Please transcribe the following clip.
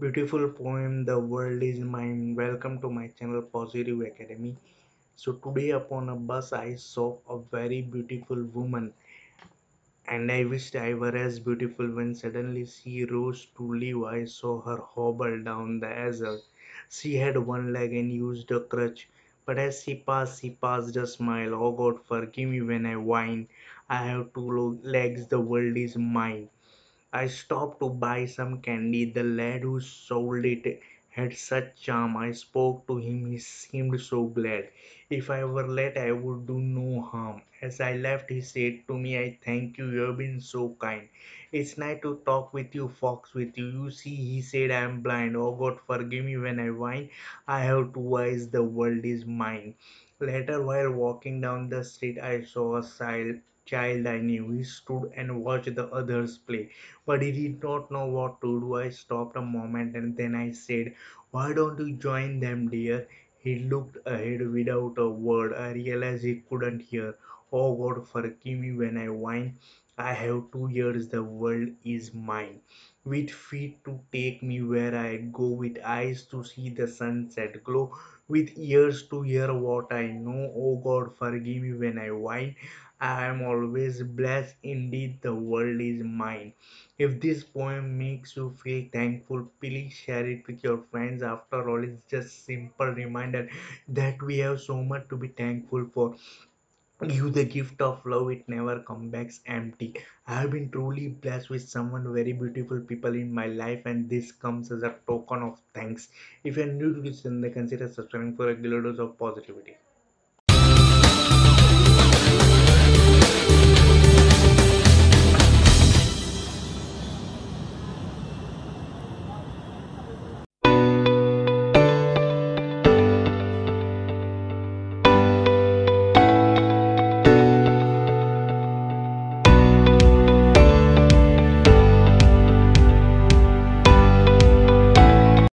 Beautiful poem, The World Is Mine. Welcome to my channel Positive Academy. So, today upon a bus, I saw a very beautiful woman, and I wished I were as beautiful when suddenly she rose to leave. I saw her hobble down the aisle. She had one leg and used a crutch, but as she passed, she passed a smile. Oh God, forgive me when I whine. I have two legs, the world is mine. I stopped to buy some candy. The lad who sold it had such charm. I spoke to him. He seemed so glad. If I were late, I would do no harm. As I left, he said to me, I thank you. You have been so kind. It's nice to talk with you, Fox, with you. You see, he said, I am blind. Oh God, forgive me when I whine. I have two eyes. The world is mine. Later, while walking down the street, I saw a child child I knew. He stood and watched the others play, but he did not know what to do. I stopped a moment and then I said, Why don't you join them, dear? He looked ahead without a word. I realized he couldn't hear. Oh God, forgive me when I whine. I have two ears, the world is mine. With feet to take me where I go, with eyes to see the sunset glow, with ears to hear what I know. Oh God, forgive me when I whine. I am always blessed indeed, the world is mine. If this poem makes you feel thankful, please share it with your friends. After all, it's just simple reminder that we have so much to be thankful for. Give the gift of love, it never comes back empty. I have been truly blessed with someone very beautiful people in my life, and this comes as a token of thanks. If you're new to this channel, consider subscribing for a regular dose of positivity.